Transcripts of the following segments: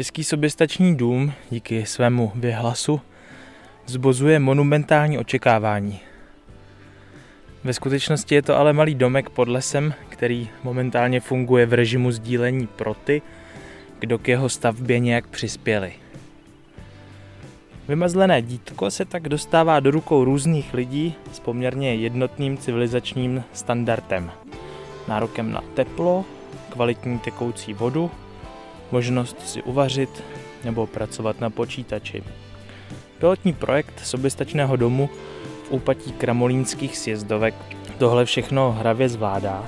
Český soběstačný dům díky svému vyhlasu zbozuje monumentální očekávání. Ve skutečnosti je to ale malý domek pod lesem, který momentálně funguje v režimu sdílení pro ty, kdo k jeho stavbě nějak přispěli. Vymazlené dítko se tak dostává do rukou různých lidí s poměrně jednotným civilizačním standardem. Nárokem na teplo, kvalitní tekoucí vodu možnost si uvařit nebo pracovat na počítači. Pilotní projekt soběstačného domu v úpatí kramolínských sjezdovek tohle všechno hravě zvládá.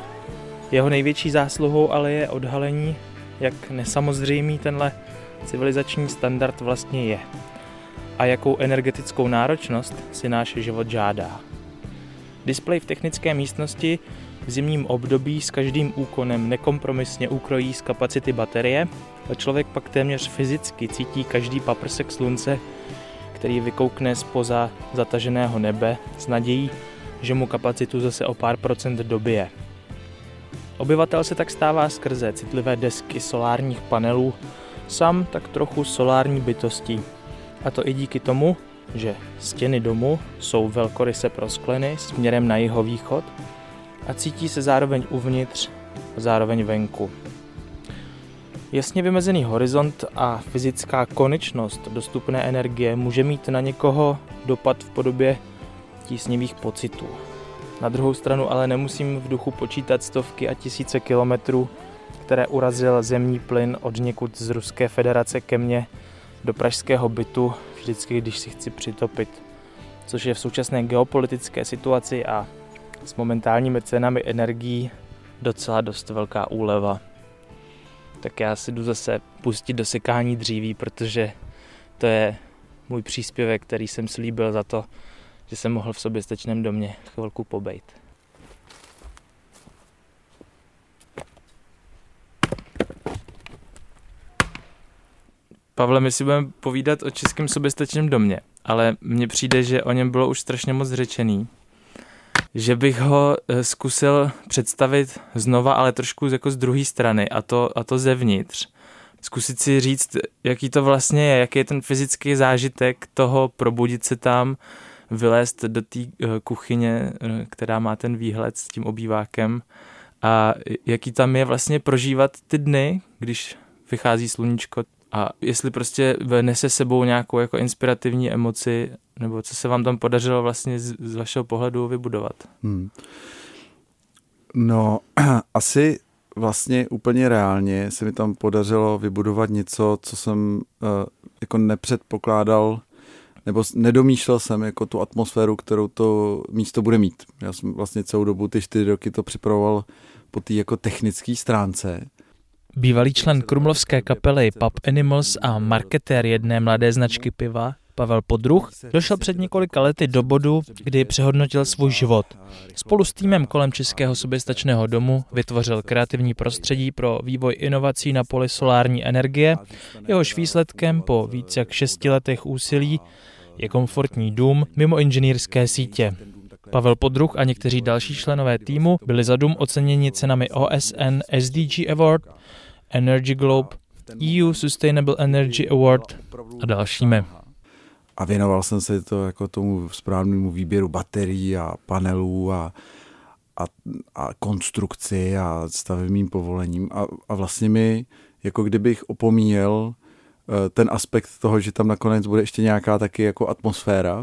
Jeho největší zásluhou ale je odhalení, jak nesamozřejmý tenhle civilizační standard vlastně je a jakou energetickou náročnost si náš život žádá. Displej v technické místnosti v zimním období s každým úkonem nekompromisně ukrojí z kapacity baterie a člověk pak téměř fyzicky cítí každý paprsek slunce, který vykoukne spoza zataženého nebe s nadějí, že mu kapacitu zase o pár procent dobije. Obyvatel se tak stává skrze citlivé desky solárních panelů sam tak trochu solární bytostí. A to i díky tomu, že stěny domu jsou velkoryse proskleny směrem na jeho východ a cítí se zároveň uvnitř a zároveň venku. Jasně vymezený horizont a fyzická konečnost dostupné energie může mít na někoho dopad v podobě tísnivých pocitů. Na druhou stranu ale nemusím v duchu počítat stovky a tisíce kilometrů, které urazil zemní plyn od někud z Ruské federace ke mně do pražského bytu, vždycky když si chci přitopit. Což je v současné geopolitické situaci a s momentálními cenami energií docela dost velká úleva. Tak já si jdu zase pustit do sekání dříví, protože to je můj příspěvek, který jsem slíbil za to, že jsem mohl v soběstačném domě chvilku pobejt. Pavle, my si budeme povídat o českém soběstačném domě, ale mně přijde, že o něm bylo už strašně moc řečený že bych ho eh, zkusil představit znova, ale trošku jako z druhé strany a to, a to zevnitř. Zkusit si říct, jaký to vlastně je, jaký je ten fyzický zážitek toho probudit se tam, vylézt do té eh, kuchyně, eh, která má ten výhled s tím obývákem a jaký tam je vlastně prožívat ty dny, když vychází sluníčko a jestli prostě nese sebou nějakou jako inspirativní emoci nebo co se vám tam podařilo vlastně z, z vašeho pohledu vybudovat? Hmm. No, asi vlastně úplně reálně se mi tam podařilo vybudovat něco, co jsem uh, jako nepředpokládal, nebo nedomýšlel jsem jako tu atmosféru, kterou to místo bude mít. Já jsem vlastně celou dobu, ty čtyři roky to připravoval po té jako technické stránce. Bývalý člen krumlovské kapely Pub Animals a marketér jedné mladé značky piva Pavel Podruh došel před několika lety do bodu, kdy přehodnotil svůj život. Spolu s týmem kolem Českého soběstačného domu vytvořil kreativní prostředí pro vývoj inovací na poli solární energie, jehož výsledkem po více jak šesti letech úsilí je komfortní dům mimo inženýrské sítě. Pavel Podruh a někteří další členové týmu byli za dům oceněni cenami OSN SDG Award, Energy Globe, EU Sustainable Energy Award a dalšími a věnoval jsem se to jako tomu správnému výběru baterií a panelů a, a, a konstrukci a stavebním povolením a, a vlastně mi jako kdybych opomíjel eh, ten aspekt toho, že tam nakonec bude ještě nějaká taky jako atmosféra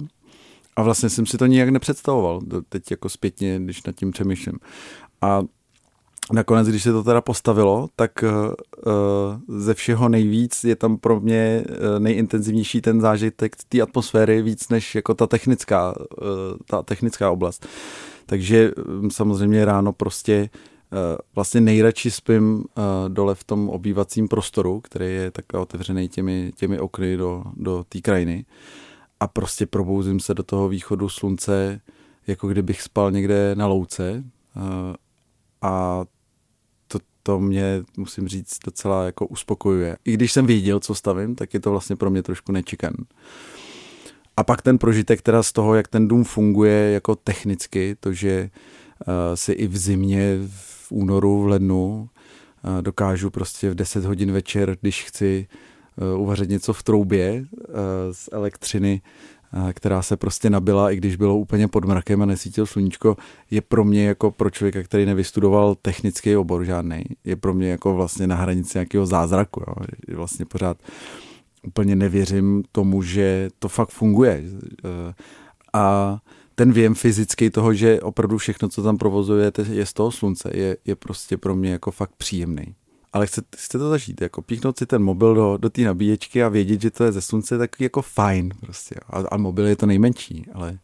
a vlastně jsem si to nijak nepředstavoval teď jako zpětně, když nad tím přemýšlím. A Nakonec, když se to teda postavilo, tak uh, ze všeho nejvíc je tam pro mě uh, nejintenzivnější ten zážitek té atmosféry víc než jako ta technická, uh, ta technická oblast. Takže um, samozřejmě ráno prostě vlastně nejradši spím dole v tom obývacím prostoru, který je takhle otevřený těmi, těmi okny do, do té krajiny a prostě probouzím se do toho východu slunce, jako kdybych spal někde na louce a to, mě, musím říct, docela jako uspokojuje. I když jsem věděl, co stavím, tak je to vlastně pro mě trošku nečekan. A pak ten prožitek teda z toho, jak ten dům funguje jako technicky, to, že uh, si i v zimě, v únoru, v lednu uh, dokážu prostě v 10 hodin večer, když chci uh, uvařit něco v troubě uh, z elektřiny, která se prostě nabila, i když bylo úplně pod mrakem a nesvítil sluníčko, je pro mě jako pro člověka, který nevystudoval technický obor žádný, je pro mě jako vlastně na hranici nějakého zázraku. Jo. Vlastně pořád úplně nevěřím tomu, že to fakt funguje. A ten věm fyzický toho, že opravdu všechno, co tam provozujete, je z toho slunce, je, je prostě pro mě jako fakt příjemný ale chcete, chcete to zažít, jako píchnout si ten mobil do, do té nabíječky a vědět, že to je ze slunce, tak jako fajn prostě. A, a mobil je to nejmenší, ale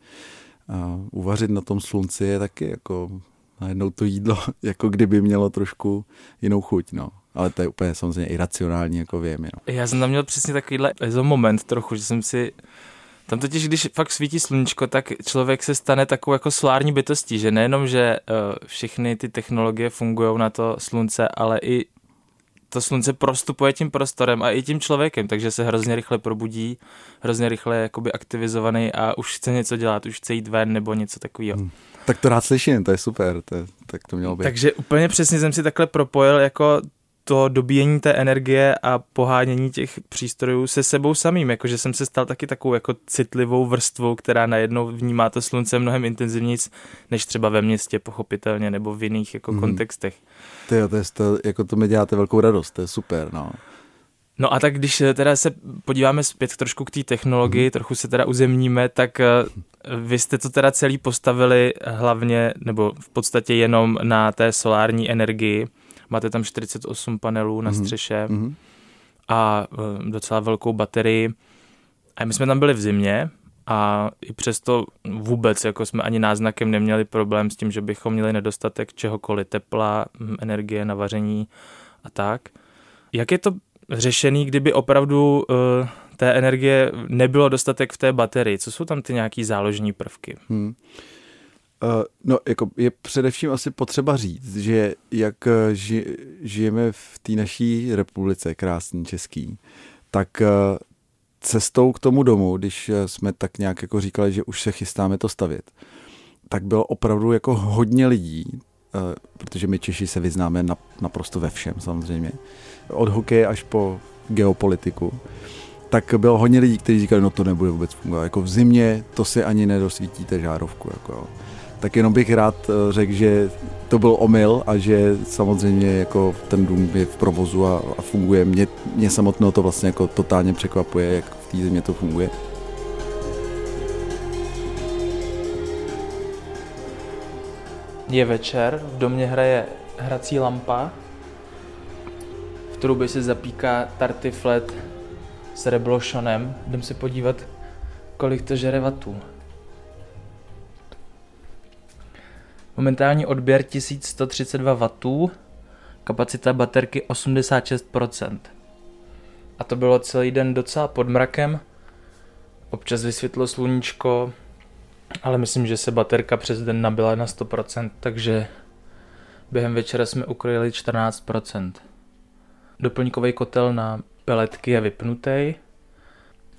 a uvařit na tom slunci je taky jako najednou to jídlo, jako kdyby mělo trošku jinou chuť, no. Ale to je úplně samozřejmě iracionální, jako vím. No. Já jsem tam měl přesně takovýhle moment trochu, že jsem si tam totiž, když fakt svítí sluníčko, tak člověk se stane takovou jako solární bytostí, že nejenom, že uh, všechny ty technologie fungují na to slunce, ale i to slunce prostupuje tím prostorem a i tím člověkem, takže se hrozně rychle probudí, hrozně rychle je jakoby aktivizovaný a už chce něco dělat, už chce jít ven nebo něco takového. Hmm. Tak to rád slyším, to je super, to, tak to mělo být. Takže úplně přesně jsem si takhle propojil jako to dobíjení té energie a pohánění těch přístrojů se sebou samým, jakože jsem se stal taky takovou jako citlivou vrstvou, která najednou vnímá to slunce mnohem intenzivněji, než třeba ve městě pochopitelně, nebo v jiných jako mm. kontextech. Ty jo, to, je, to, jako to mi děláte velkou radost, to je super, no. No a tak když teda se podíváme zpět trošku k té technologii, mm. trochu se teda uzemníme, tak eh, vy jste to teda celý postavili hlavně, nebo v podstatě jenom na té solární energii. Máte tam 48 panelů na mhm. střeše mm-hmm. a eh, docela velkou baterii. A my jsme tam byli v zimě a i přesto vůbec jako jsme ani náznakem neměli problém s tím, že bychom měli nedostatek čehokoliv, tepla, hm, energie na vaření a tak. Jak je to řešený, kdyby opravdu uh, té energie nebylo dostatek v té baterii? Co jsou tam ty nějaký záložní prvky? Hmm. Uh, no, jako je především asi potřeba říct, že jak ži, žijeme v té naší republice krásný český, tak uh, cestou k tomu domu, když eh, jsme tak nějak jako říkali, že už se chystáme to stavět, tak bylo opravdu jako hodně lidí, eh, protože my Češi se vyznáme naprosto ve všem samozřejmě, od hokeje až po geopolitiku, tak bylo hodně lidí, kteří říkali, no to nebude vůbec fungovat. Jako v zimě to si ani nedosvítíte žárovku. Jako tak jenom bych rád eh, řekl, že to byl omyl a že samozřejmě jako ten dům je v provozu a, a funguje. Mě, mě samotného to vlastně jako totálně překvapuje, jak v té zimě to funguje. Je večer, v domě hraje hrací lampa, v trubě se zapíká tartiflet s reblošonem. Jdem se podívat, kolik to žere vatů. Momentální odběr 1132 W, kapacita baterky 86%. A to bylo celý den docela pod mrakem, občas vysvětlo sluníčko, ale myslím, že se baterka přes den nabila na 100%, takže během večera jsme ukrojili 14%. Doplňkový kotel na peletky je vypnutý,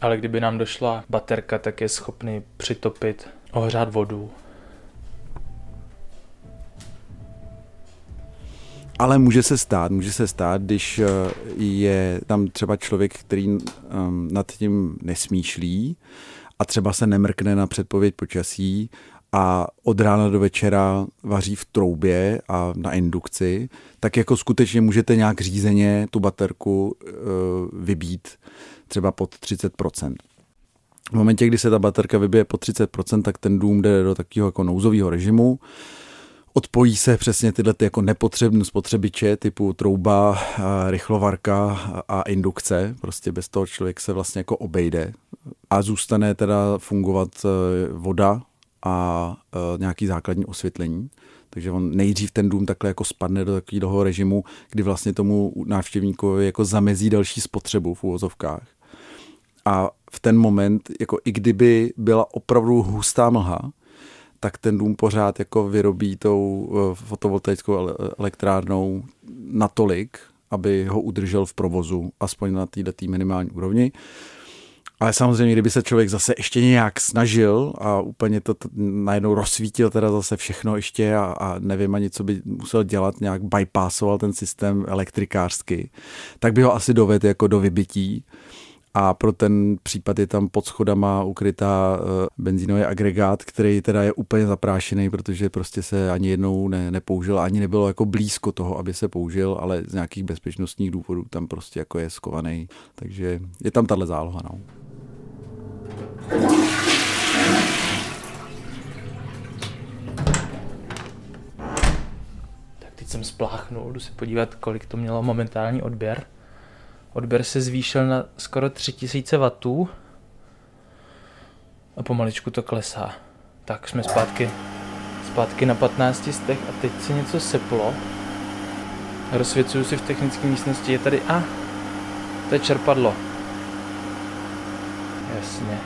ale kdyby nám došla baterka, tak je schopný přitopit, ohřát vodu Ale může se stát, může se stát, když eh, je tam třeba člověk, který um, nad tím nesmýšlí a třeba se nemrkne na předpověď počasí a od rána do večera vaří v troubě a na indukci, tak jako skutečně můžete nějak řízeně tu baterku uh, vybít třeba pod 30%. V momentě, kdy se ta baterka vybije pod 30%, tak ten dům jde do takového jako nouzového režimu, Odpojí se přesně tyhle ty jako nepotřebné spotřebiče typu trouba, rychlovarka a indukce. Prostě bez toho člověk se vlastně jako obejde. A zůstane teda fungovat e, voda a e, nějaký základní osvětlení. Takže on nejdřív ten dům takhle jako spadne do takového režimu, kdy vlastně tomu návštěvníkovi jako zamezí další spotřebu v úvozovkách. A v ten moment, jako i kdyby byla opravdu hustá mlha, tak ten dům pořád jako vyrobí tou eh, fotovoltaickou elektrárnou natolik, aby ho udržel v provozu, aspoň na této minimální úrovni. Ale samozřejmě, kdyby se člověk zase ještě nějak snažil a úplně to t- najednou rozsvítil teda zase všechno ještě a, a nevím ani, co by musel dělat, nějak bypassoval ten systém elektrikářsky, tak by ho asi dovedl jako do vybití a pro ten případ je tam pod schodama ukrytá eh, benzínový agregát, který teda je úplně zaprášený, protože prostě se ani jednou ne, nepoužil, ani nebylo jako blízko toho, aby se použil, ale z nějakých bezpečnostních důvodů tam prostě jako je skovaný. Takže je tam tahle záloha. No. Tak teď jsem spláchnul, jdu se podívat, kolik to mělo momentální odběr. Odběr se zvýšil na skoro 3000 W a pomaličku to klesá. Tak jsme zpátky, zpátky na 15 stech a teď se něco seplo. Rozsvěcuju si v technické místnosti, je tady, a, to je čerpadlo. Jasně.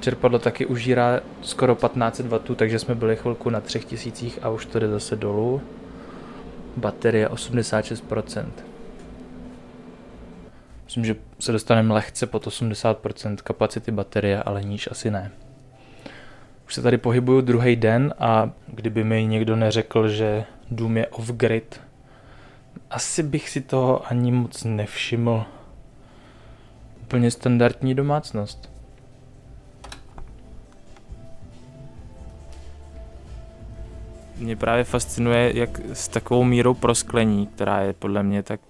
Čerpadlo taky užírá skoro 1500 W, takže jsme byli chvilku na 3000 a už to jde zase dolů. Baterie 86%. Myslím, že se dostaneme lehce pod 80% kapacity baterie, ale níž asi ne. Už se tady pohybuju druhý den a kdyby mi někdo neřekl, že dům je off-grid, asi bych si toho ani moc nevšiml. Úplně standardní domácnost. Mě právě fascinuje, jak s takovou mírou prosklení, která je podle mě tak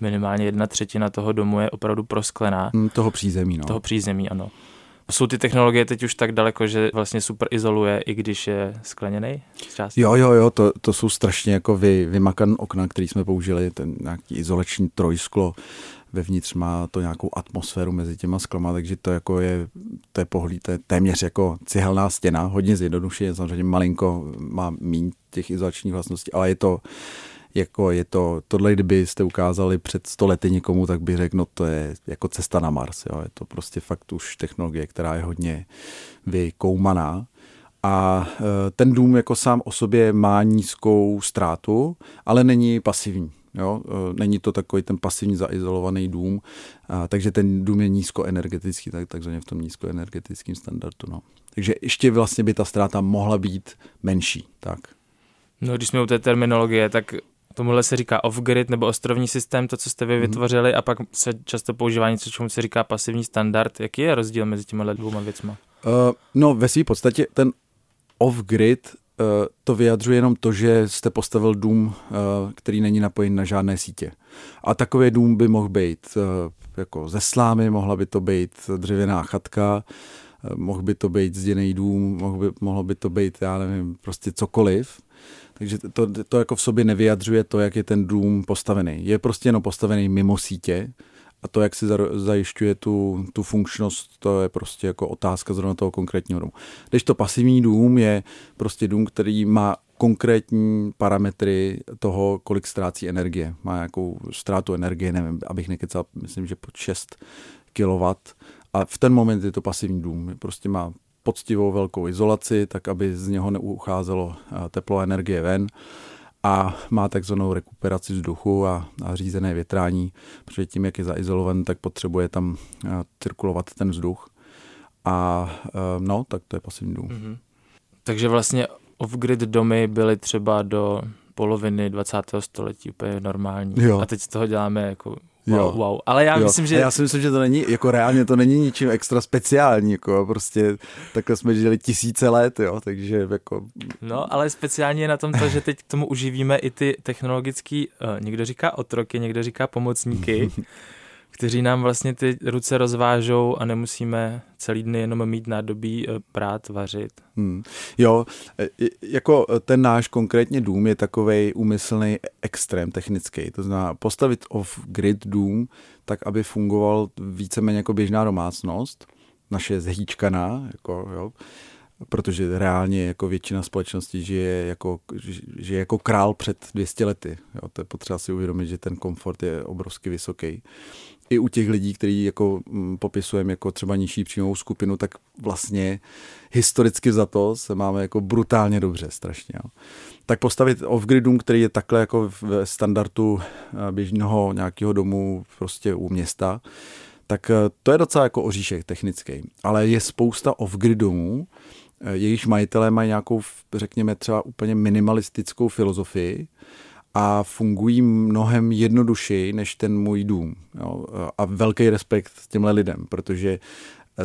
minimálně jedna třetina toho domu je opravdu prosklená. Mm, toho přízemí, no. Toho přízemí, ano. Jsou ty technologie teď už tak daleko, že vlastně super izoluje, i když je skleněný? Jo, jo, jo, to, to jsou strašně jako vy, vymakan okna, který jsme použili, ten nějaký izolační trojsklo, vevnitř má to nějakou atmosféru mezi těma sklama, takže to jako je, to je pohlíd, to je téměř jako cihelná stěna, hodně zjednodušeně, samozřejmě malinko má míň těch izolačních vlastností, ale je to, jako je to, tohle kdybyste ukázali před stolety někomu, tak bych řekl, no to je jako cesta na Mars, jo. je to prostě fakt už technologie, která je hodně vykoumaná. A e, ten dům jako sám o sobě má nízkou ztrátu, ale není pasivní. Jo? E, není to takový ten pasivní zaizolovaný dům, a, takže ten dům je nízkoenergetický, tak, takzvaně v tom nízkoenergetickém standardu. No. Takže ještě vlastně by ta ztráta mohla být menší. Tak. No, když jsme u té terminologie, tak Tomuhle se říká off-grid nebo ostrovní systém, to, co jste vy mhm. vytvořili, mm. a pak se často používá něco, čemu se říká pasivní standard. Jaký je rozdíl mezi těmi dvěma věcmi? Uh, no, ve své podstatě ten off-grid uh, to vyjadřuje jenom to, že jste postavil dům, uh, který není napojen na žádné sítě. A takový dům by mohl být uh, jako ze slámy, mohla by to být dřevěná chatka, mohl by to být zděný dům, mohl by, mohlo by to být, já nevím, prostě cokoliv. Takže to, to jako v sobě nevyjadřuje to, jak je ten dům postavený. Je prostě jenom postavený mimo sítě a to, jak si zajišťuje tu, tu funkčnost, to je prostě jako otázka zrovna toho konkrétního domu. Když to pasivní dům je prostě dům, který má konkrétní parametry toho, kolik ztrácí energie. Má nějakou ztrátu energie, nevím, abych nekecal, myslím, že pod 6 kW. A v ten moment je to pasivní dům. Prostě má poctivou velkou izolaci, tak aby z něho neucházelo eh, teplo a energie ven a má takzvanou rekuperaci vzduchu a, a řízené větrání, protože tím, jak je zaizolovan, tak potřebuje tam eh, cirkulovat ten vzduch. A eh, no, tak to je pasivní dům. Mm-hmm. Takže vlastně off-grid domy byly třeba do poloviny 20. století úplně normální. Jo. A teď z toho děláme jako Wow, jo. wow. Ale já jo. myslím, že... A já si myslím, že to není, jako reálně to není ničím extra speciální, jako prostě takhle jsme žili tisíce let, jo, takže jako... No, ale speciálně je na tom to, že teď k tomu uživíme i ty technologický, uh, někdo říká otroky, někdo říká pomocníky, kteří nám vlastně ty ruce rozvážou a nemusíme celý dny jenom mít nádobí, eh, prát, vařit. Hmm. Jo, e, jako ten náš konkrétně dům je takový úmyslný extrém technický. To znamená postavit off-grid dům tak, aby fungoval víceméně jako běžná domácnost, naše zhýčkaná, jako, jo, protože reálně jako většina společnosti žije jako, žije jako král před 200 lety. Jo, to je potřeba si uvědomit, že ten komfort je obrovsky vysoký. I u těch lidí, kteří jako mm, popisujeme jako třeba nižší příjmovou skupinu, tak vlastně historicky za to se máme jako brutálně dobře strašně. Jo. Tak postavit off-gridům, který je takhle jako v standardu eh, běžného nějakého domu prostě u města, tak eh, to je docela jako oříšek technický. Ale je spousta off-grid domů, eh, jejichž majitelé mají nějakou, řekněme, třeba úplně minimalistickou filozofii a fungují mnohem jednodušeji než ten můj dům. Jo? A velký respekt těmhle lidem, protože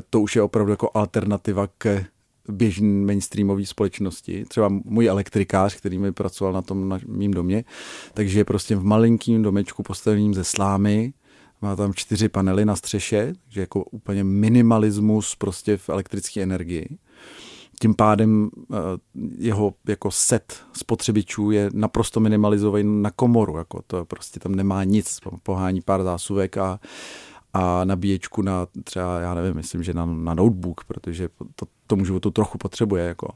to už je opravdu jako alternativa k běžné mainstreamové společnosti. Třeba můj elektrikář, který mi pracoval na tom na mým domě, takže je prostě v malinkým domečku postaveným ze slámy, má tam čtyři panely na střeše, takže jako úplně minimalismus prostě v elektrické energii. Tím pádem eh, jeho jako set spotřebičů je naprosto minimalizovaný na komoru, jako to prostě tam nemá nic, pohání pár zásuvek a, a nabíječku na třeba, já nevím, myslím, že na, na notebook, protože to, tomu životu trochu potřebuje. Jako.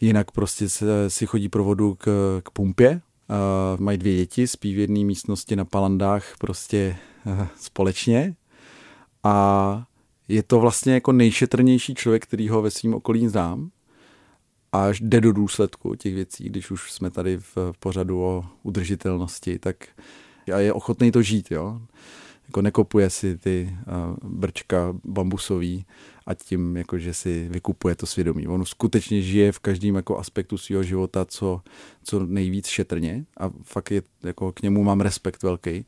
Jinak prostě se, si chodí pro vodu k, k pumpě, uh, mají dvě děti, spí v jedné místnosti na palandách prostě uh, společně a je to vlastně jako nejšetrnější člověk, který ho ve svém okolí znám až jde do důsledku těch věcí, když už jsme tady v pořadu o udržitelnosti, tak je ochotný to žít, jo. Jako nekopuje si ty uh, brčka bambusový a tím, jako, že si vykupuje to svědomí. On skutečně žije v každém jako aspektu svého života co, co nejvíc šetrně a fakt je, jako k němu mám respekt velký,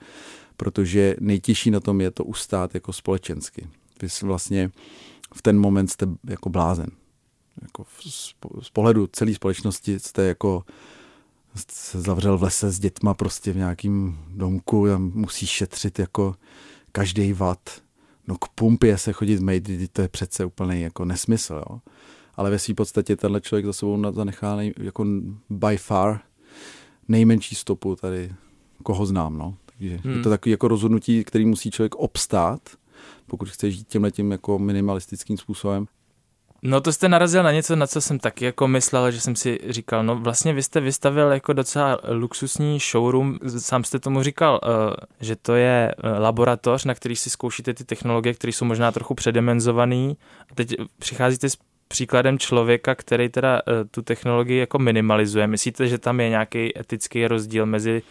protože nejtěžší na tom je to ustát jako společensky. Vy vlastně v ten moment jste jako blázen. Jako z pohledu celé společnosti jste jako se zavřel v lese s dětma prostě v nějakým domku a musí šetřit jako každý vat no k pumpě se chodit mít, to je přece úplný jako nesmysl, jo. Ale ve své podstatě tenhle člověk za sebou zanechá nej, jako by far nejmenší stopu tady, koho znám, no. Takže hmm. je to takový jako rozhodnutí, který musí člověk obstát, pokud chce žít tímhle tím jako minimalistickým způsobem. No to jste narazil na něco, na co jsem taky jako myslel, že jsem si říkal, no vlastně vy jste vystavil jako docela luxusní showroom, sám jste tomu říkal, eh, že to je eh, laboratoř, na který si zkoušíte ty technologie, které jsou možná trochu předimenzované. A teď přicházíte s příkladem člověka, který teda eh, tu technologii jako minimalizuje. Myslíte, že tam je nějaký etický rozdíl mezi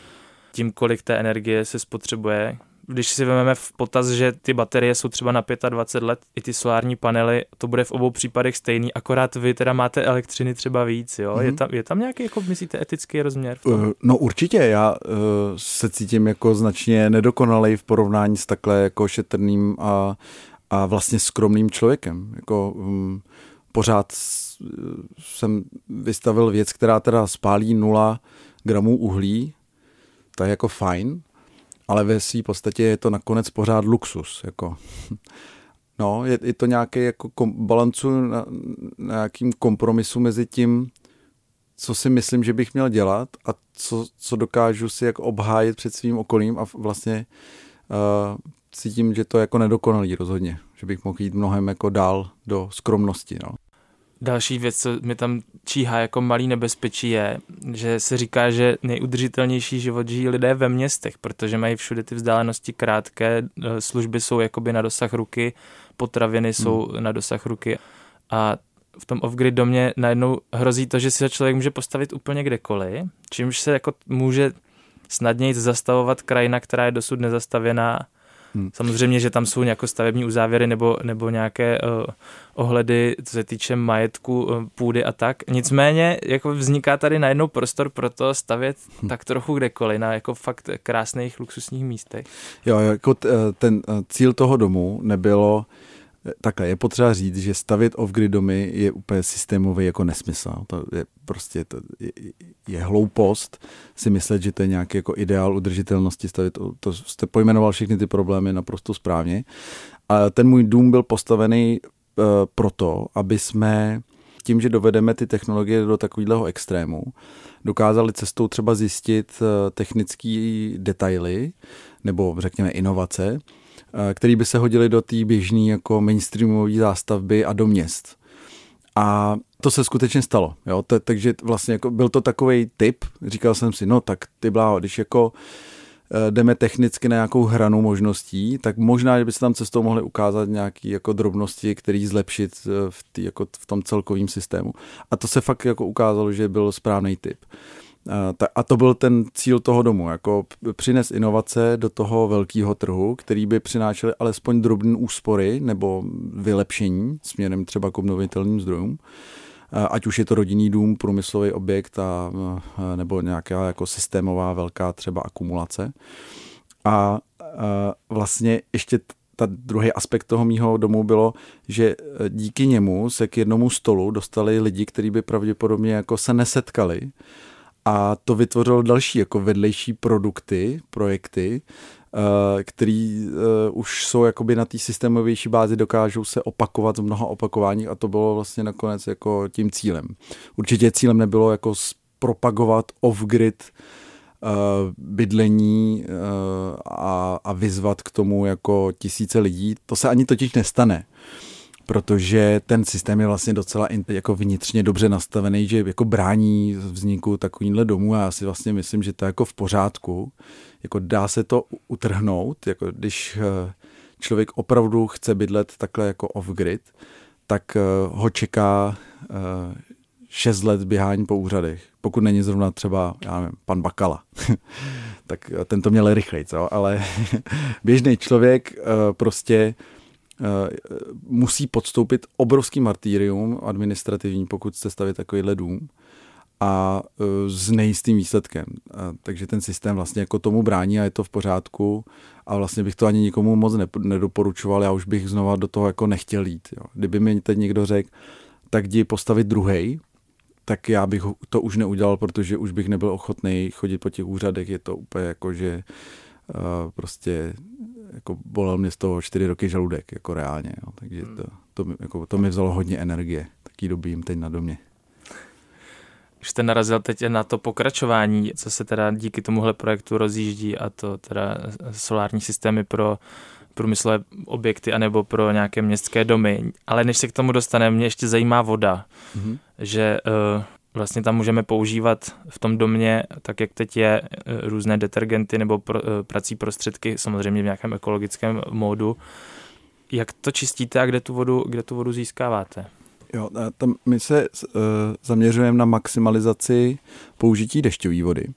tím, kolik té energie se spotřebuje, když si vezmeme v potaz, že ty baterie jsou třeba na 25 let, i ty solární panely, to bude v obou případech stejný, akorát vy teda máte elektřiny třeba víc, jo? Mm-hmm. Je, mhm. tam, je tam nějaký, jako myslíte, etický rozměr? V tom? Uh, no určitě, já uh, se cítím jako značně nedokonalej v porovnání s takhle jako šetrným a, a vlastně skromným člověkem. Jako, um, pořád jsem vystavil věc, která teda spálí 0 gramů uhlí, to je jako fajn, ale ve své podstatě je to nakonec pořád luxus. Jako. No, je, je to nějaký jako kom, balancu na, na nějakým kompromisu mezi tím, co si myslím, že bych měl dělat a co, co dokážu si jako obhájit před svým okolím a vlastně uh, cítím, že to je jako nedokonalý rozhodně, že bych mohl jít mnohem jako dál do skromnosti. No. Další věc, co mi tam číhá jako malý nebezpečí je, že se říká, že nejudržitelnější život žijí lidé ve městech, protože mají všude ty vzdálenosti krátké, eh, služby jsou jakoby na dosah ruky, potraviny jsou hmm. na dosah ruky a v tom off-grid domě najednou hrozí to, že si ho člověk může postavit úplně kdekoliv, čímž se jako může snadněji zastavovat krajina, která je dosud nezastavěná Hmm. Samozřejmě, že tam jsou nějaké stavební uzávěry nebo, nebo nějaké uh, ohledy, co se týče majetku, uh, půdy a tak. Nicméně jako vzniká tady najednou prostor pro to stavět hmm. tak trochu kdekoliv, na jako fakt krásných luxusních místech. Jo, jako t, eh, ten cíl toho domu nebylo Takhle, je potřeba říct, že stavět off-grid domy je úplně systémový jako nesmysl. To je prostě to je, je hloupost si myslet, že to je nějaký jako ideál udržitelnosti stavět. To, jste pojmenoval všechny ty problémy naprosto správně. A ten můj dům byl postavený uh, proto, aby jsme tím, že dovedeme ty technologie do takového extrému, dokázali cestou třeba zjistit uh, technické detaily nebo řekněme inovace, Eh, který by se hodili do té běžné jako mainstreamové zástavby a do měst. A to se skutečně stalo. Jo? T- takže vlastně jako byl to takový typ, říkal jsem si, no tak ty bláho, když jako eh, jdeme technicky na nějakou hranu možností, tak možná, že by se tam cestou mohly ukázat nějaké jako drobnosti, které zlepšit eh, v, tý, jako v tom celkovém systému. A to se fakt jako ukázalo, že byl správný typ. A to byl ten cíl toho domu, jako přines inovace do toho velkého trhu, který by přinášely alespoň drobné úspory nebo vylepšení směrem třeba k obnovitelným zdrojům ať už je to rodinný dům, průmyslový objekt a, nebo nějaká jako systémová velká třeba akumulace. A, a vlastně ještě ta druhý aspekt toho mýho domu bylo, že díky němu se k jednomu stolu dostali lidi, kteří by pravděpodobně jako se nesetkali a to vytvořilo další jako vedlejší produkty, projekty, eh, který eh, už jsou jakoby na té systémovější bázi, dokážou se opakovat z mnoha opakování a to bylo vlastně nakonec jako tím cílem. Určitě cílem nebylo jako propagovat off-grid eh, bydlení a, a vyzvat k tomu jako tisíce lidí. To se ani totiž nestane protože ten systém je vlastně docela jako vnitřně dobře nastavený, že jako brání vzniku takovýhle domů a já si vlastně myslím, že to je jako v pořádku. Jako dá se to utrhnout, jako když eh, člověk opravdu chce bydlet takhle jako off-grid, tak eh, ho čeká eh, šest let běhání po úřadech. Pokud není zrovna třeba, já nevím, pan Bakala, tak ten to měl rychleji, co? ale běžný člověk prostě Eh, musí podstoupit obrovský martýrium administrativní, pokud chce stavit takovýhle dům a eh, s nejistým výsledkem. A, takže ten systém vlastně jako tomu brání a je to v pořádku a vlastně bych to ani nikomu moc nedoporučoval, já už bych znova do toho jako nechtěl jít. Jo. Kdyby mi teď někdo řekl, tak jdi postavit druhý, tak já bych to už neudělal, protože už bych nebyl ochotný chodit po těch úřadech, je to úplně jako, že uh, prostě jako bolel mě z toho čtyři roky žaludek, jako reálně. Jo. Takže hmm. to, to, jako, to mi vzalo hodně energie. Taký doby jim teď na domě. Už jste narazil teď na to pokračování, co se teda díky tomuhle projektu rozjíždí a to teda solární systémy pro průmyslové objekty anebo pro nějaké městské domy. Ale než se k tomu dostaneme, mě ještě zajímá voda. Mm-hmm. Že uh, vlastně tam můžeme používat v tom domě, tak jak teď je, eh, různé detergenty nebo pro, eh, prací prostředky, samozřejmě v nějakém ekologickém módu. Jak to čistíte a kde tu vodu, kde tu vodu získáváte? Jo, tam my se uh, zaměřujeme na maximalizaci použití dešťové vody.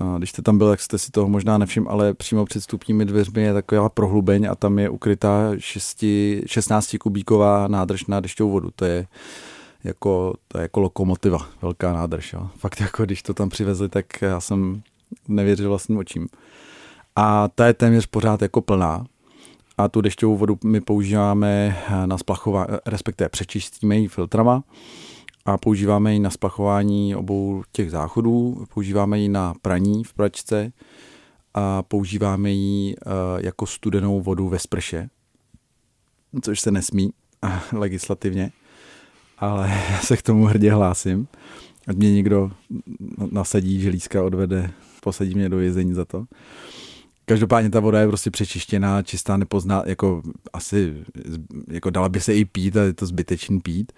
Uh, když jste tam byl, tak jste si toho možná nevšiml, ale přímo před vstupními dveřmi je taková prohlubeň a tam je ukrytá 6, 16 kubíková nádrž na dešťovou vodu. To je uh, jako, to je jako lokomotiva, velká nádrž. Jo. Fakt jako když to tam přivezli, tak já jsem nevěřil vlastním očím. A ta je téměř pořád jako plná. A tu dešťovou vodu my používáme na splachování, respektive přečistíme ji filtrama a používáme ji na splachování obou těch záchodů, používáme ji na praní v pračce a používáme ji eh, jako studenou vodu ve sprše, což se nesmí legislativně ale já se k tomu hrdě hlásím. Ať mě někdo nasadí, želízka odvede, posadí mě do vězení za to. Každopádně ta voda je prostě přečištěná, čistá, nepozná, jako asi, jako dala by se i pít, ale je to zbytečný pít.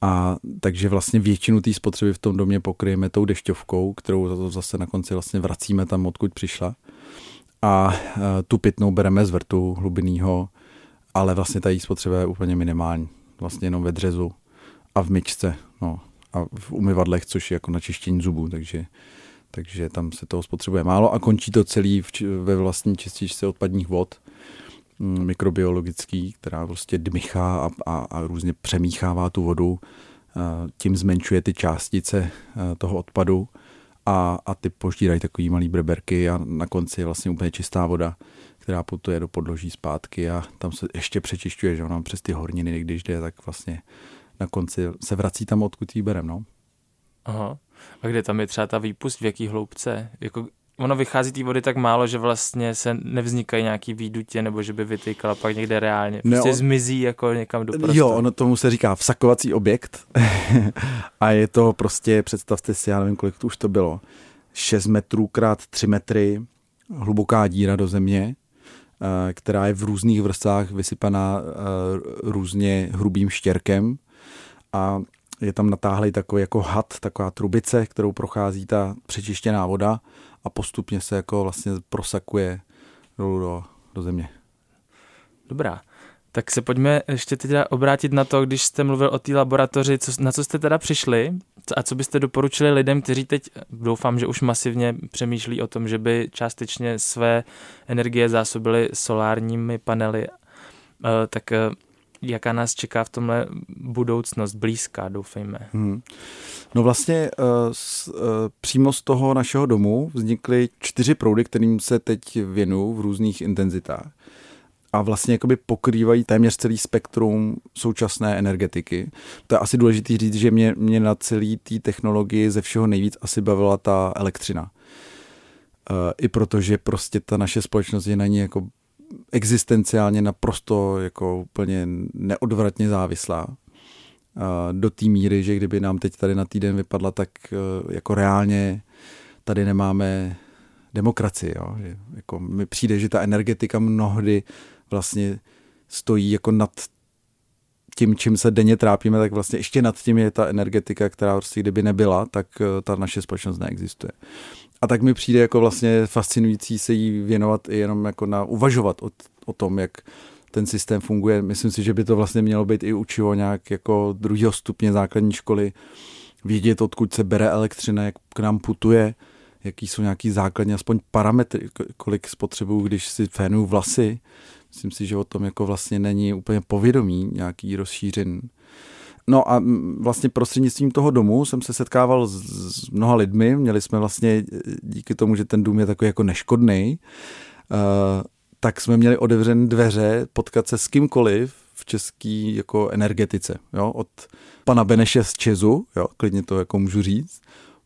A takže vlastně většinu té spotřeby v tom domě pokryjeme tou dešťovkou, kterou zase na konci vlastně vracíme tam, odkud přišla. A tu pitnou bereme z vrtu hlubinného, ale vlastně ta její spotřeba je úplně minimální. Vlastně jenom ve dřezu a v myčce, no, a v umyvadlech, což je jako na čištění zubů, takže, takže tam se toho spotřebuje málo a končí to celý v, ve vlastní čističce odpadních vod, mm, mikrobiologický, která prostě dmychá a, a, a různě přemíchává tu vodu, tím zmenšuje ty částice toho odpadu a, a ty požírají takový malý breberky a na konci je vlastně úplně čistá voda, která putuje do podloží zpátky a tam se ještě přečišťuje, že ona přes ty horniny, když jde, tak vlastně na konci se vrací tam, odkud jí berem, no. Aha. A kde tam je třeba ta výpust, v jaký hloubce? Jako ono vychází té vody tak málo, že vlastně se nevznikají nějaký výdutě, nebo že by vytýkala pak někde reálně. Prostě ne, zmizí jako někam do prostoru. Jo, ono tomu se říká vsakovací objekt a je to prostě, představte si, já nevím, kolik to už to bylo, 6 metrů krát 3 metry, hluboká díra do země, eh, která je v různých vrstvách vysypaná eh, různě hrubým štěrkem a je tam natáhlý takový jako had, taková trubice, kterou prochází ta přečištěná voda a postupně se jako vlastně prosakuje dolů do, do země. Dobrá. Tak se pojďme ještě teda obrátit na to, když jste mluvil o té laboratoři, co, na co jste teda přišli a co byste doporučili lidem, kteří teď doufám, že už masivně přemýšlí o tom, že by částečně své energie zásobili solárními panely, eh, tak eh, jaká nás čeká v tomhle budoucnost blízká, doufejme. Hmm. No vlastně uh, s, uh, přímo z toho našeho domu vznikly čtyři proudy, kterým se teď věnují v různých intenzitách a vlastně jakoby pokrývají téměř celý spektrum současné energetiky. To je asi důležité říct, že mě, mě na celý té technologii ze všeho nejvíc asi bavila ta elektřina. Uh, I protože prostě ta naše společnost je na ní jako existenciálně naprosto jako úplně neodvratně závislá. Do té míry, že kdyby nám teď tady na týden vypadla, tak e, jako reálně tady nemáme demokracii. Jo? Že jako mi přijde, že ta energetika mnohdy vlastně stojí jako nad tím, čím se denně trápíme, tak vlastně ještě nad tím je ta energetika, která prostě kdyby nebyla, tak e, ta naše společnost neexistuje. A tak mi přijde jako vlastně fascinující se jí věnovat i jenom jako na uvažovat o, o tom, jak ten systém funguje. Myslím si, že by to vlastně mělo být i učivo nějak jako druhého stupně základní školy, vědět, odkud se bere elektřina, jak k nám putuje, jaký jsou nějaký základní aspoň parametry, kolik spotřebuju, když si fénuju vlasy. Myslím si, že o tom jako vlastně není úplně povědomí nějaký rozšířen. No a vlastně prostřednictvím toho domu jsem se setkával s, s mnoha lidmi. Měli jsme vlastně díky tomu, že ten dům je takový jako neškodný, uh, tak jsme měli otevřené dveře potkat se s kýmkoliv v české jako energetice. Jo? Od pana Beneše z Čezu, jo? klidně to jako můžu říct,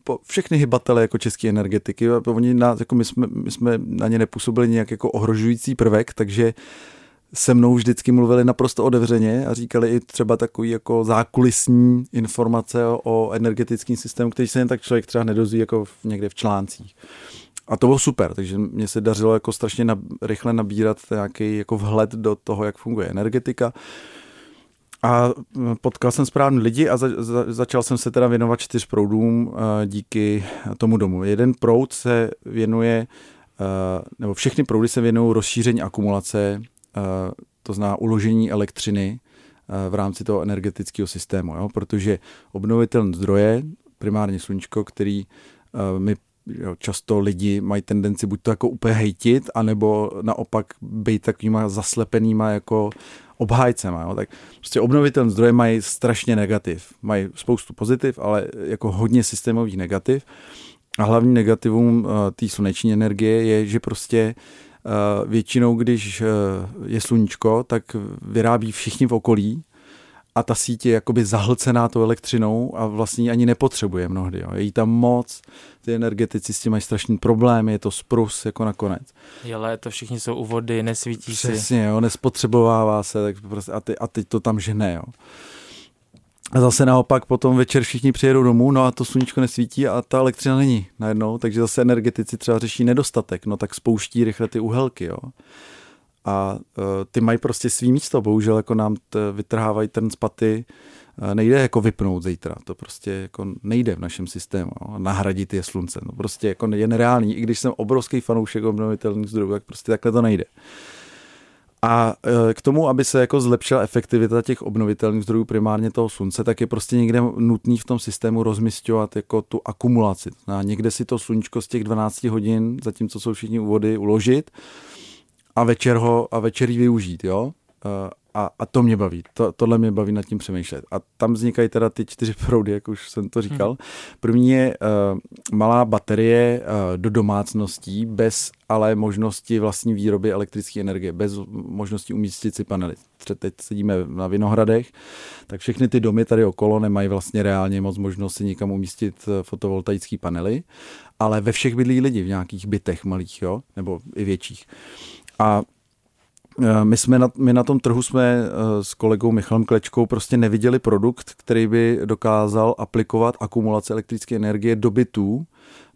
po všechny hybatele jako české energetiky. Oni nás, jako my, jsme, my jsme na ně nepůsobili nějak jako ohrožující prvek, takže se mnou vždycky mluvili naprosto otevřeně a říkali i třeba takový jako zákulisní informace o energetickém systému, který se jen tak člověk třeba nedozví jako v, někde v článcích. A to bylo super, takže mě se dařilo jako strašně na, rychle nabírat nějaký jako vhled do toho, jak funguje energetika. A potkal jsem správný lidi a za, za, začal jsem se teda věnovat čtyř proudům uh, díky tomu domu. Jeden proud se věnuje, uh, nebo všechny proudy se věnují rozšíření akumulace to zná uložení elektřiny eh, v rámci toho energetického systému, jo? protože obnovitelné zdroje, primárně sluníčko, který eh, my jo, často lidi mají tendenci buď to jako úplně hejtit, anebo naopak být takovýma zaslepenýma jako obhájcema. Jo? Tak prostě obnovitelné zdroje mají strašně negativ. Mají spoustu pozitiv, ale jako hodně systémových negativ. A hlavní negativum té sluneční energie je, že prostě Eh, většinou, když eh, je sluníčko, tak vyrábí všichni v okolí a ta síť je jakoby zahlcená tou elektřinou a vlastně ani nepotřebuje mnohdy. Jo. Je jí tam moc, ty energetici s tím mají strašný problém, je to sprus jako nakonec. Ale to všichni jsou u vody, nesvítí Přesně, si. Přesně, jo, nespotřebovává se tak prostě, a, ty, a teď to tam žene. Jo. A zase naopak potom večer všichni přijedou domů, no a to sluníčko nesvítí a ta elektřina není najednou, takže zase energetici třeba řeší nedostatek, no tak spouští rychle ty uhelky, jo. A uh, ty mají prostě svý místo, bohužel jako nám t, vytrhávají ten spaty, uh, nejde jako vypnout zítra, to prostě jako nejde v našem systému, jo. nahradit je slunce, no prostě jako je nereálný, i když jsem obrovský fanoušek obnovitelných zdrojů, tak prostě takhle to nejde. Uh, a e, k tomu, aby se jako zlepšila efektivita těch obnovitelných zdrojů, primárně toho slunce, tak je prostě někde nutný v tom systému rozmistovat jako tu akumulaci. A někde si to sluníčko z těch 12 hodin, zatímco jsou všichni u vody, uložit a večer ho a večer využít, jo. A, a to mě baví, to, tohle mě baví nad tím přemýšlet. A tam vznikají teda ty čtyři proudy, jak už jsem to říkal. Hmm. První je uh, malá baterie uh, do domácností, bez ale možnosti vlastní výroby elektrické energie, bez možnosti umístit si panely. Třeba teď sedíme na Vinohradech, tak všechny ty domy tady okolo nemají vlastně reálně moc možnosti nikam umístit eh, fotovoltaické panely, ale ve všech bydlí lidi v nějakých bytech malých, jo, nebo i větších. A my, jsme na, my na tom trhu jsme eh, s kolegou Michalem Klečkou prostě neviděli produkt, který by dokázal aplikovat akumulaci elektrické energie do bytů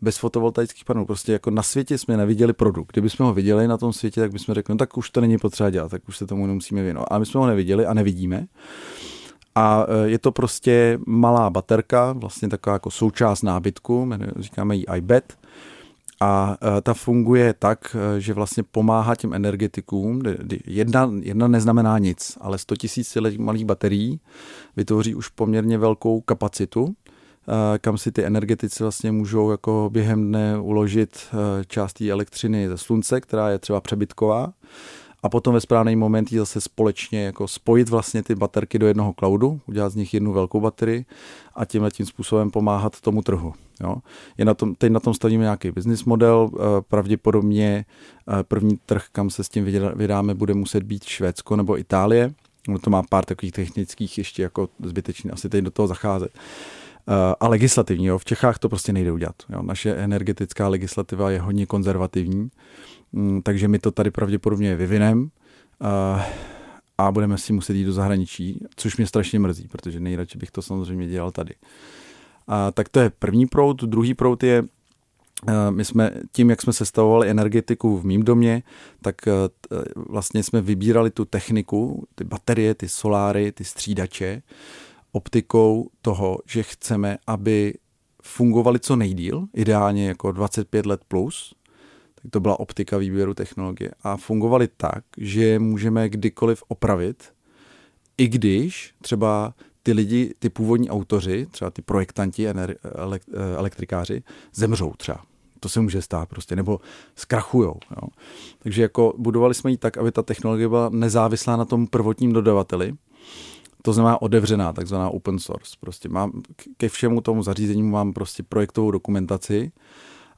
bez fotovoltaických panelů. Prostě jako na světě jsme neviděli produkt. Kdyby jsme ho viděli na tom světě, tak bychom řekli, no tak už to není potřeba dělat, tak už se tomu nemusíme věnovat. A my jsme ho neviděli a nevidíme. A je to prostě malá baterka, vlastně taková jako součást nábytku, říkáme jí iBet, a ta funguje tak, že vlastně pomáhá těm energetikům. Jedna, jedna neznamená nic, ale 100 000 malých baterií vytvoří už poměrně velkou kapacitu, kam si ty energetici vlastně můžou jako během dne uložit část té elektřiny ze slunce, která je třeba přebytková a potom ve správný moment zase společně jako spojit vlastně ty baterky do jednoho cloudu, udělat z nich jednu velkou baterii a tímhle tím způsobem pomáhat tomu trhu. Jo. Je na tom, teď na tom stavíme nějaký business model, eh, pravděpodobně eh, první trh, kam se s tím vydáme, bude muset být Švédsko nebo Itálie. No to má pár takových technických ještě jako zbytečný, asi teď do toho zacházet. Eh, a legislativní, jo. v Čechách to prostě nejde udělat. Jo. Naše energetická legislativa je hodně konzervativní, mm, takže my to tady pravděpodobně vyvinem a budeme si muset jít do zahraničí, což mě strašně mrzí, protože nejradši bych to samozřejmě dělal tady. A, tak to je první proud. Druhý proud je, eh, my jsme tím, jak jsme sestavovali energetiku v mým domě, tak eh, vlastně jsme vybírali tu techniku, ty baterie, ty soláry, ty střídače, optikou toho, že chceme, aby fungovaly co nejdíl, ideálně jako 25 let plus, tak to byla optika výběru technologie, a fungovaly tak, že můžeme kdykoliv opravit, i když třeba ty lidi, ty původní autoři, třeba ty projektanti, elektrikáři, zemřou třeba. To se může stát prostě, nebo zkrachujou. Jo. Takže jako budovali jsme ji tak, aby ta technologie byla nezávislá na tom prvotním dodavateli, to znamená otevřená, takzvaná open source. Prostě mám, ke všemu tomu zařízení mám prostě projektovou dokumentaci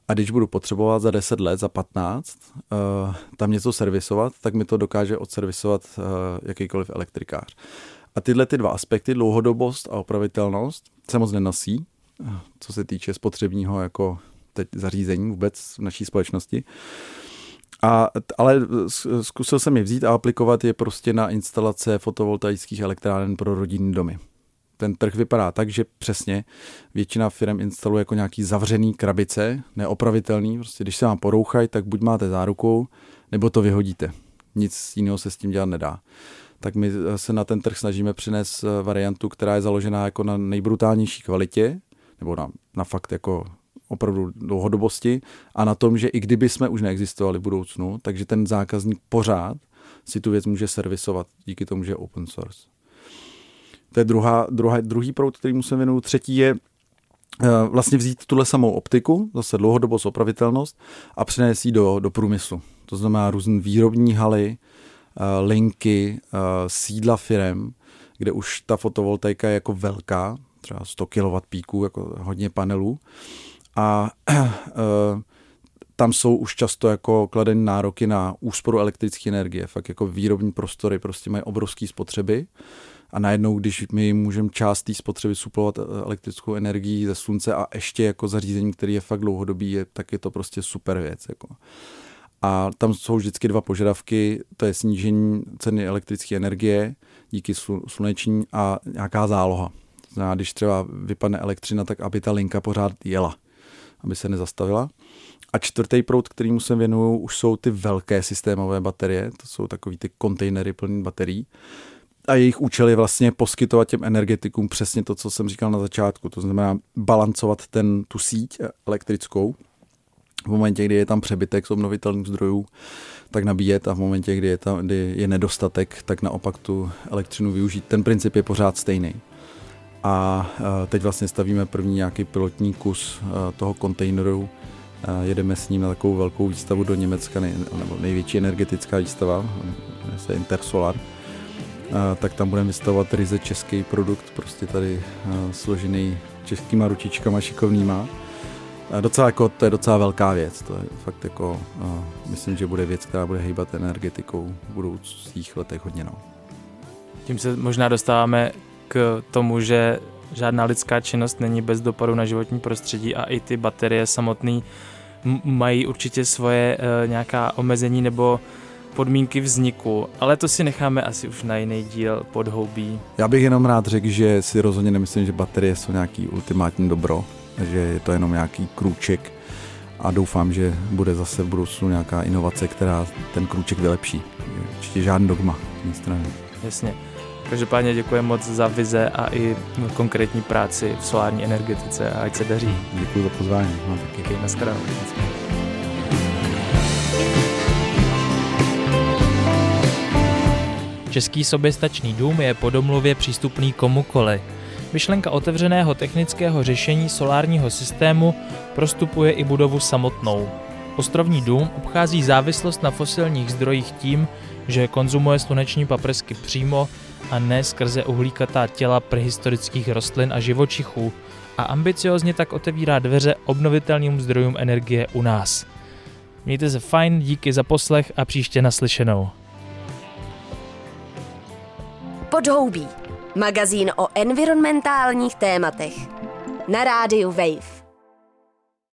a když budu potřebovat za 10 let, za 15, uh, eh, tam něco servisovat, tak mi to dokáže odservisovat uh, jakýkoliv elektrikář. A tyhle ty dva aspekty, dlouhodobost a opravitelnost, se moc nenosí, co se týče spotřebního jako teď zařízení vůbec v naší společnosti. A, ale zkusil jsem je vzít a aplikovat je prostě na instalace fotovoltaických elektráren pro rodinné domy. Ten trh vypadá tak, že přesně většina firm instaluje jako nějaký zavřený krabice, neopravitelný. Prostě když se vám porouchají, tak buď máte záruku, nebo to vyhodíte. Nic jiného se s tím dělat nedá tak my se na ten trh snažíme přinést eh, variantu, která je založená jako na nejbrutálnější kvalitě, nebo na, na fakt jako opravdu dlouhodobosti a na tom, že i kdyby jsme už neexistovali v budoucnu, takže ten zákazník pořád si tu věc může servisovat díky tomu, že je open source. To je druhá, druhá, druhý proud, který musím věnovat. Třetí je eh, vlastně vzít tuhle samou optiku, zase dlouhodobost, opravitelnost a přinést ji do, do průmyslu. To znamená různé výrobní haly, linky, eh, sídla firem, kde už ta fotovoltaika je jako velká, třeba 100 kW píků, jako hodně panelů. A eh, tam jsou už často jako kladeny nároky na úsporu elektrické energie, fakt jako výrobní prostory prostě mají obrovské spotřeby a najednou, když my můžeme část té spotřeby suplovat elektrickou energií ze slunce a ještě jako zařízení, který je fakt dlouhodobý, je, tak je to prostě super věc. Jako. A tam jsou vždycky dva požadavky, to je snížení ceny elektrické energie díky sluneční a nějaká záloha. Znamená, když třeba vypadne elektřina, tak aby ta linka pořád jela, aby se nezastavila. A čtvrtý proud, který se věnuju, už jsou ty velké systémové baterie, to jsou takový ty kontejnery plný baterií. A jejich účel je vlastně poskytovat těm energetikům přesně to, co jsem říkal na začátku. To znamená balancovat ten, tu síť elektrickou, v momentě, kdy je tam přebytek z obnovitelných zdrojů, tak nabíjet a v momentě, kdy je, tam, kdy je nedostatek, tak naopak tu elektřinu využít. Ten princip je pořád stejný. A teď vlastně stavíme první nějaký pilotní kus toho kontejneru. Jedeme s ním na takovou velkou výstavu do Německa, nebo největší energetická výstava, se Intersolar. Tak tam budeme vystavovat ryze český produkt, prostě tady složený českýma ručičkama šikovnýma docela jako, to je docela velká věc. To je fakt jako, myslím, že bude věc, která bude hýbat energetikou v budoucích letech hodně. No. Tím se možná dostáváme k tomu, že žádná lidská činnost není bez dopadu na životní prostředí a i ty baterie samotné mají určitě svoje uh, nějaká omezení nebo podmínky vzniku, ale to si necháme asi už na jiný díl podhoubí. Já bych jenom rád řekl, že si rozhodně nemyslím, že baterie jsou nějaký ultimátní dobro že je to jenom nějaký krůček a doufám, že bude zase v budoucnu nějaká inovace, která ten krůček vylepší. Určitě žádný dogma z strany. Jasně. Každopádně děkuji moc za vize a i konkrétní práci v solární energetice a ať se daří. Děkuji za pozvání. No, Díky, nashledanou. Český soběstačný dům je po domluvě přístupný komukoli. Myšlenka otevřeného technického řešení solárního systému prostupuje i budovu samotnou. Ostrovní dům obchází závislost na fosilních zdrojích tím, že konzumuje sluneční paprsky přímo a ne skrze uhlíkatá těla prehistorických rostlin a živočichů a ambiciozně tak otevírá dveře obnovitelným zdrojům energie u nás. Mějte se fajn, díky za poslech a příště naslyšenou. Podhoubí. Magazín o environmentálních tématech. Na rádiu Wave.